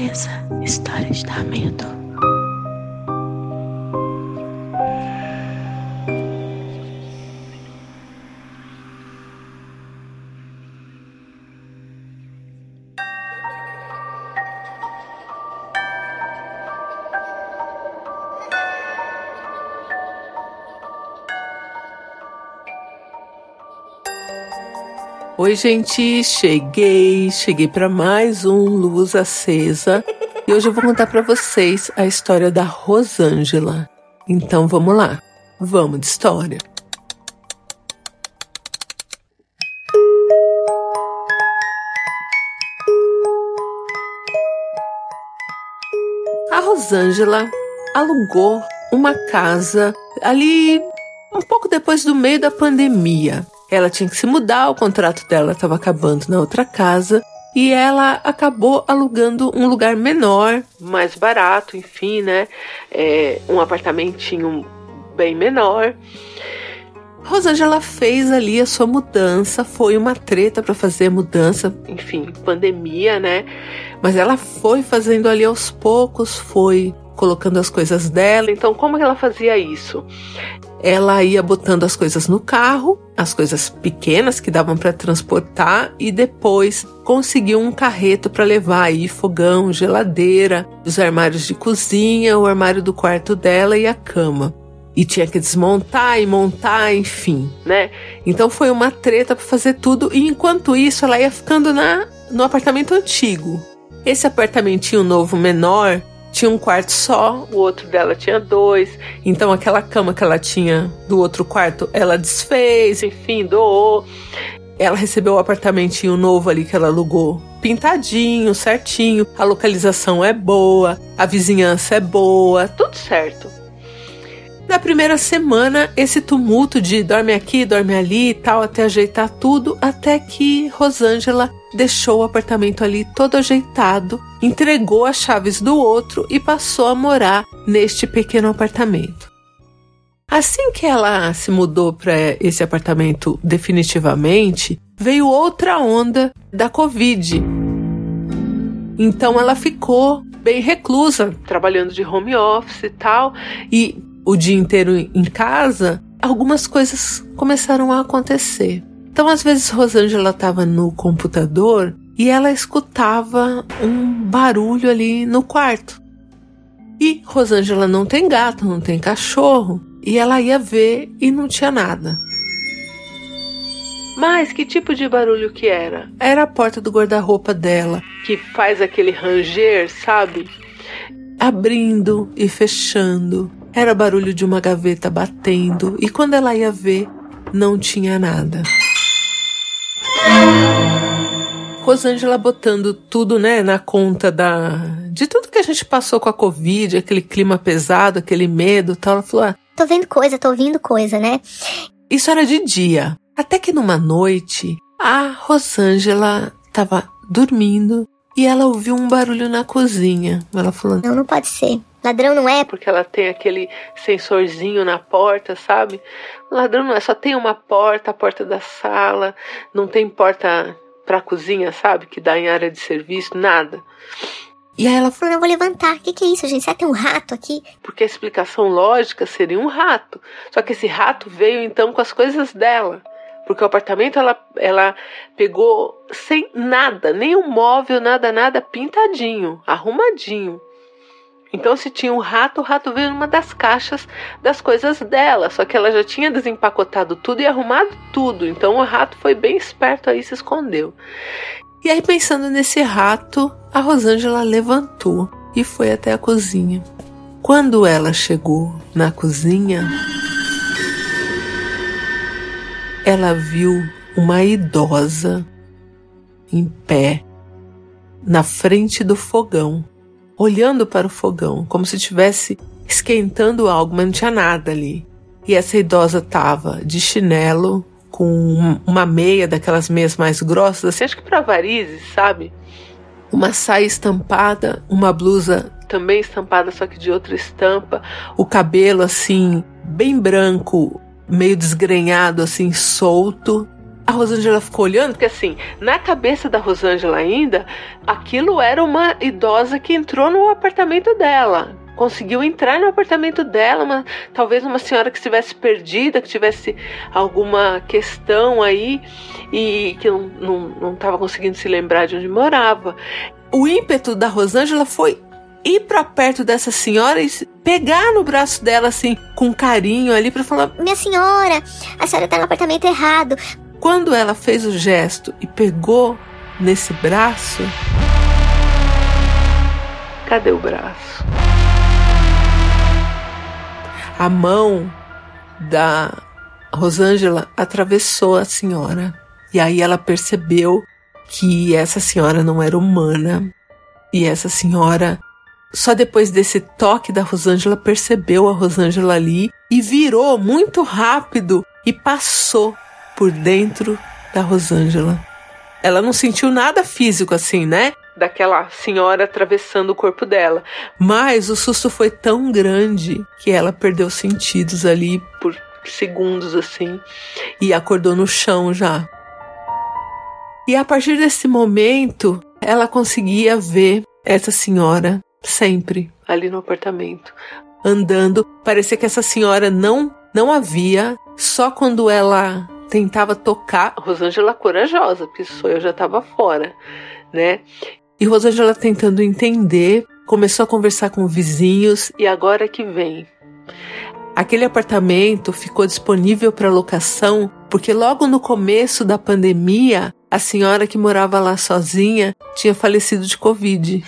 acesa. História de dar medo. Oi, gente, cheguei, cheguei para mais um Luz Acesa e hoje eu vou contar para vocês a história da Rosângela. Então vamos lá, vamos de história. A Rosângela alugou uma casa ali um pouco depois do meio da pandemia. Ela tinha que se mudar, o contrato dela estava acabando na outra casa e ela acabou alugando um lugar menor, mais barato, enfim, né? É, um apartamentinho bem menor. Rosângela fez ali a sua mudança, foi uma treta para fazer a mudança, enfim, pandemia, né? Mas ela foi fazendo ali aos poucos, foi colocando as coisas dela. Então, como ela fazia isso? Ela ia botando as coisas no carro, as coisas pequenas que davam para transportar e depois conseguiu um carreto para levar aí fogão, geladeira, os armários de cozinha, o armário do quarto dela e a cama. E tinha que desmontar e montar, enfim, né? Então foi uma treta para fazer tudo e enquanto isso ela ia ficando na no apartamento antigo. Esse apartamentinho novo menor tinha um quarto só, o outro dela tinha dois. Então aquela cama que ela tinha do outro quarto, ela desfez, enfim, doou. Ela recebeu o apartamentinho novo ali que ela alugou, pintadinho, certinho. A localização é boa, a vizinhança é boa, tudo certo. Na primeira semana, esse tumulto de dorme aqui, dorme ali e tal, até ajeitar tudo, até que Rosângela deixou o apartamento ali todo ajeitado, entregou as chaves do outro e passou a morar neste pequeno apartamento. Assim que ela se mudou para esse apartamento definitivamente, veio outra onda da Covid. Então ela ficou bem reclusa, trabalhando de home office e tal, e o dia inteiro em casa, algumas coisas começaram a acontecer. Então, às vezes, Rosângela estava no computador e ela escutava um barulho ali no quarto. E Rosângela não tem gato, não tem cachorro, e ela ia ver e não tinha nada. Mas que tipo de barulho que era? Era a porta do guarda-roupa dela, que faz aquele ranger, sabe? Abrindo e fechando. Era barulho de uma gaveta batendo, e quando ela ia ver, não tinha nada. Rosângela botando tudo, né, na conta da de tudo que a gente passou com a Covid, aquele clima pesado, aquele medo, tal, ela falou: ah, "Tô vendo coisa, tô ouvindo coisa, né?" Isso era de dia. Até que numa noite, a Rosângela estava dormindo e ela ouviu um barulho na cozinha. Ela falou: "Não, não pode ser. Ladrão não é porque ela tem aquele sensorzinho na porta, sabe? Ladrão não é, só tem uma porta, a porta da sala, não tem porta pra cozinha, sabe? Que dá em área de serviço, nada. E aí ela falou: Eu vou levantar. O que, que é isso, gente? Será que tem um rato aqui? Porque a explicação lógica seria um rato. Só que esse rato veio então com as coisas dela. Porque o apartamento ela, ela pegou sem nada, nem um móvel, nada, nada, pintadinho, arrumadinho. Então, se tinha um rato, o rato veio numa das caixas das coisas dela. Só que ela já tinha desempacotado tudo e arrumado tudo. Então, o rato foi bem esperto aí se escondeu. E aí, pensando nesse rato, a Rosângela levantou e foi até a cozinha. Quando ela chegou na cozinha, ela viu uma idosa em pé na frente do fogão olhando para o fogão, como se estivesse esquentando algo, mas não tinha nada ali. E essa idosa estava de chinelo, com uma meia daquelas meias mais grossas, assim, acho que para varizes, sabe? Uma saia estampada, uma blusa também estampada, só que de outra estampa, o cabelo assim, bem branco, meio desgrenhado, assim, solto. A Rosângela ficou olhando, porque assim, na cabeça da Rosângela ainda, aquilo era uma idosa que entrou no apartamento dela. Conseguiu entrar no apartamento dela, uma, talvez uma senhora que estivesse perdida, que tivesse alguma questão aí e que não estava conseguindo se lembrar de onde morava. O ímpeto da Rosângela foi ir para perto dessa senhora e pegar no braço dela assim com carinho ali para falar: "Minha senhora, a senhora tá no apartamento errado. Quando ela fez o gesto e pegou nesse braço, cadê o braço? A mão da Rosângela atravessou a senhora. E aí ela percebeu que essa senhora não era humana. E essa senhora, só depois desse toque da Rosângela, percebeu a Rosângela ali e virou muito rápido e passou por dentro da Rosângela. Ela não sentiu nada físico assim, né? Daquela senhora atravessando o corpo dela. Mas o susto foi tão grande que ela perdeu sentidos ali por segundos assim e acordou no chão já. E a partir desse momento, ela conseguia ver essa senhora sempre ali no apartamento, andando. Parecia que essa senhora não não havia, só quando ela tentava tocar. Rosângela corajosa, porque isso eu já estava fora, né? E Rosângela tentando entender, começou a conversar com vizinhos e agora que vem. Aquele apartamento ficou disponível para locação porque logo no começo da pandemia, a senhora que morava lá sozinha tinha falecido de Covid.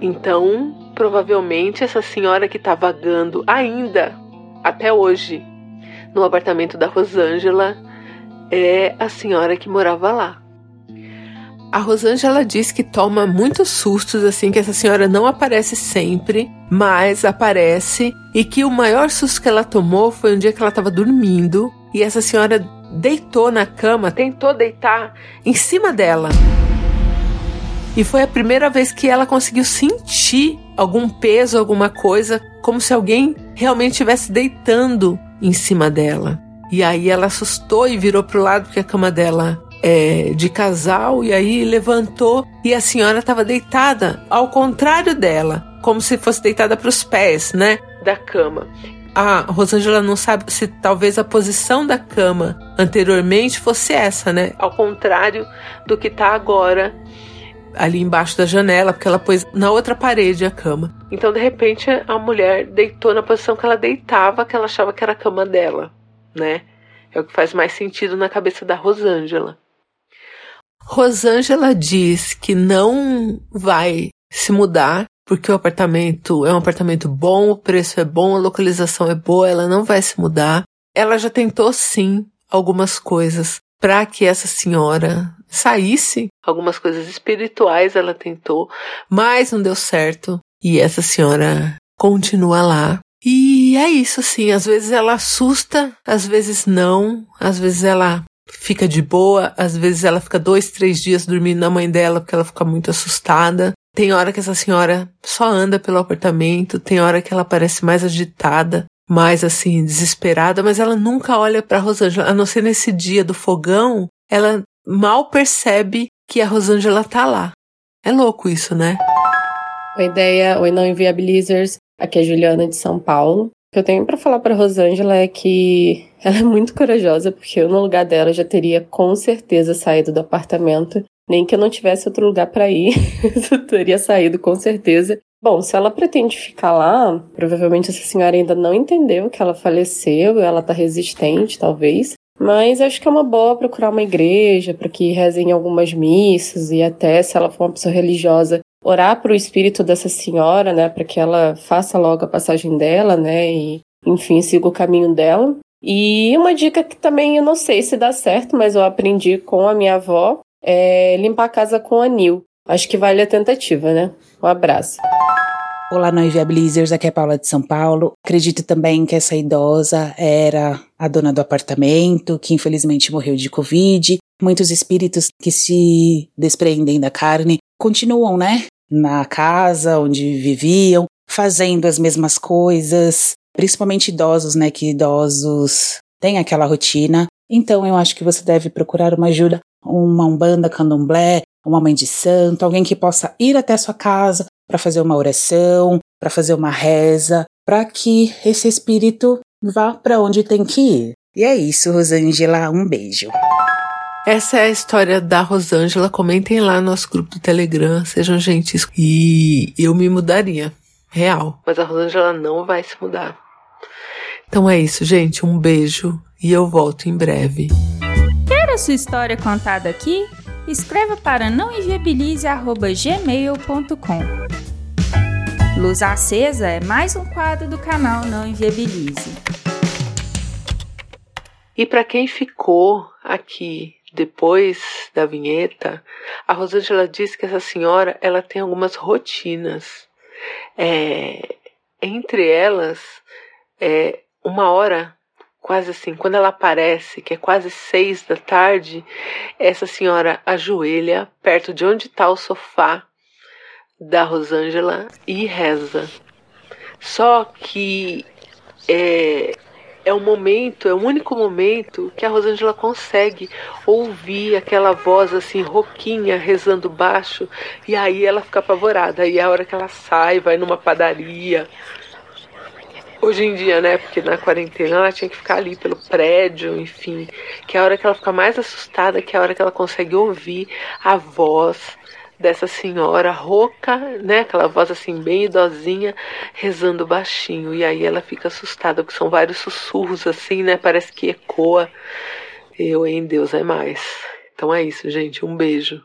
Então, provavelmente essa senhora que está vagando ainda até hoje no apartamento da Rosângela é a senhora que morava lá. A Rosângela diz que toma muitos sustos, assim, que essa senhora não aparece sempre, mas aparece, e que o maior susto que ela tomou foi um dia que ela estava dormindo e essa senhora deitou na cama, tentou deitar em cima dela. E foi a primeira vez que ela conseguiu sentir algum peso, alguma coisa, como se alguém realmente estivesse deitando em cima dela. E aí ela assustou e virou pro lado porque a cama dela é de casal e aí levantou e a senhora estava deitada ao contrário dela, como se fosse deitada para os pés, né, da cama. A Rosângela não sabe se talvez a posição da cama anteriormente fosse essa, né? Ao contrário do que está agora ali embaixo da janela, porque ela pôs na outra parede a cama. Então, de repente, a mulher deitou na posição que ela deitava, que ela achava que era a cama dela, né? É o que faz mais sentido na cabeça da Rosângela. Rosângela diz que não vai se mudar porque o apartamento é um apartamento bom, o preço é bom, a localização é boa, ela não vai se mudar. Ela já tentou sim algumas coisas para que essa senhora saísse. Algumas coisas espirituais ela tentou, mas não deu certo. E essa senhora continua lá. E é isso, assim. Às vezes ela assusta, às vezes não. Às vezes ela fica de boa, às vezes ela fica dois, três dias dormindo na mãe dela porque ela fica muito assustada. Tem hora que essa senhora só anda pelo apartamento, tem hora que ela parece mais agitada, mais assim, desesperada, mas ela nunca olha para Rosângela, a não ser nesse dia do fogão, ela mal percebe que a Rosângela tá lá. É louco isso, né? Oi, ideia, oi, não inviabilizers. Aqui é a Juliana de São Paulo. O que eu tenho para falar para Rosângela é que ela é muito corajosa, porque eu no lugar dela já teria com certeza saído do apartamento. Nem que eu não tivesse outro lugar para ir, eu teria saído com certeza. Bom, se ela pretende ficar lá, provavelmente essa senhora ainda não entendeu que ela faleceu, ela tá resistente, talvez. Mas acho que é uma boa procurar uma igreja para que rezem algumas missas e até se ela for uma pessoa religiosa, orar para o espírito dessa senhora, né, para que ela faça logo a passagem dela, né, e enfim, siga o caminho dela. E uma dica que também eu não sei se dá certo, mas eu aprendi com a minha avó, é limpar a casa com anil. Acho que vale a tentativa, né? Um abraço. Olá, nós Viabilizers, aqui é Paula de São Paulo. Acredito também que essa idosa era a dona do apartamento, que infelizmente morreu de Covid. Muitos espíritos que se despreendem da carne continuam, né? na casa onde viviam, fazendo as mesmas coisas, principalmente idosos, né? Que idosos têm aquela rotina. Então eu acho que você deve procurar uma ajuda, uma umbanda, candomblé, uma mãe de santo, alguém que possa ir até sua casa para fazer uma oração, para fazer uma reza, para que esse espírito vá para onde tem que ir. E é isso, Rosângela, um beijo. Essa é a história da Rosângela. Comentem lá no nosso grupo do Telegram, sejam gentis. E eu me mudaria, real. Mas a Rosângela não vai se mudar. Então é isso, gente. Um beijo e eu volto em breve. Quer a sua história contada aqui? Escreva para nãoinviabilize.gmail.com Luz Acesa é mais um quadro do canal Não Inviabilize. E para quem ficou aqui depois da vinheta, a Rosângela disse que essa senhora ela tem algumas rotinas. É, entre elas, é, uma hora, quase assim, quando ela aparece, que é quase seis da tarde, essa senhora ajoelha perto de onde está o sofá da Rosângela e reza. Só que é, é o momento, é o único momento que a Rosângela consegue ouvir aquela voz assim, rouquinha, rezando baixo, e aí ela fica apavorada. Aí é a hora que ela sai, vai numa padaria. Hoje em dia, né? Porque na quarentena ela tinha que ficar ali pelo prédio, enfim. Que é a hora que ela fica mais assustada, que é a hora que ela consegue ouvir a voz dessa senhora rouca, né? Aquela voz assim bem idosinha, rezando baixinho. E aí ela fica assustada, porque são vários sussurros assim, né? Parece que ecoa. Eu em Deus é mais. Então é isso, gente. Um beijo.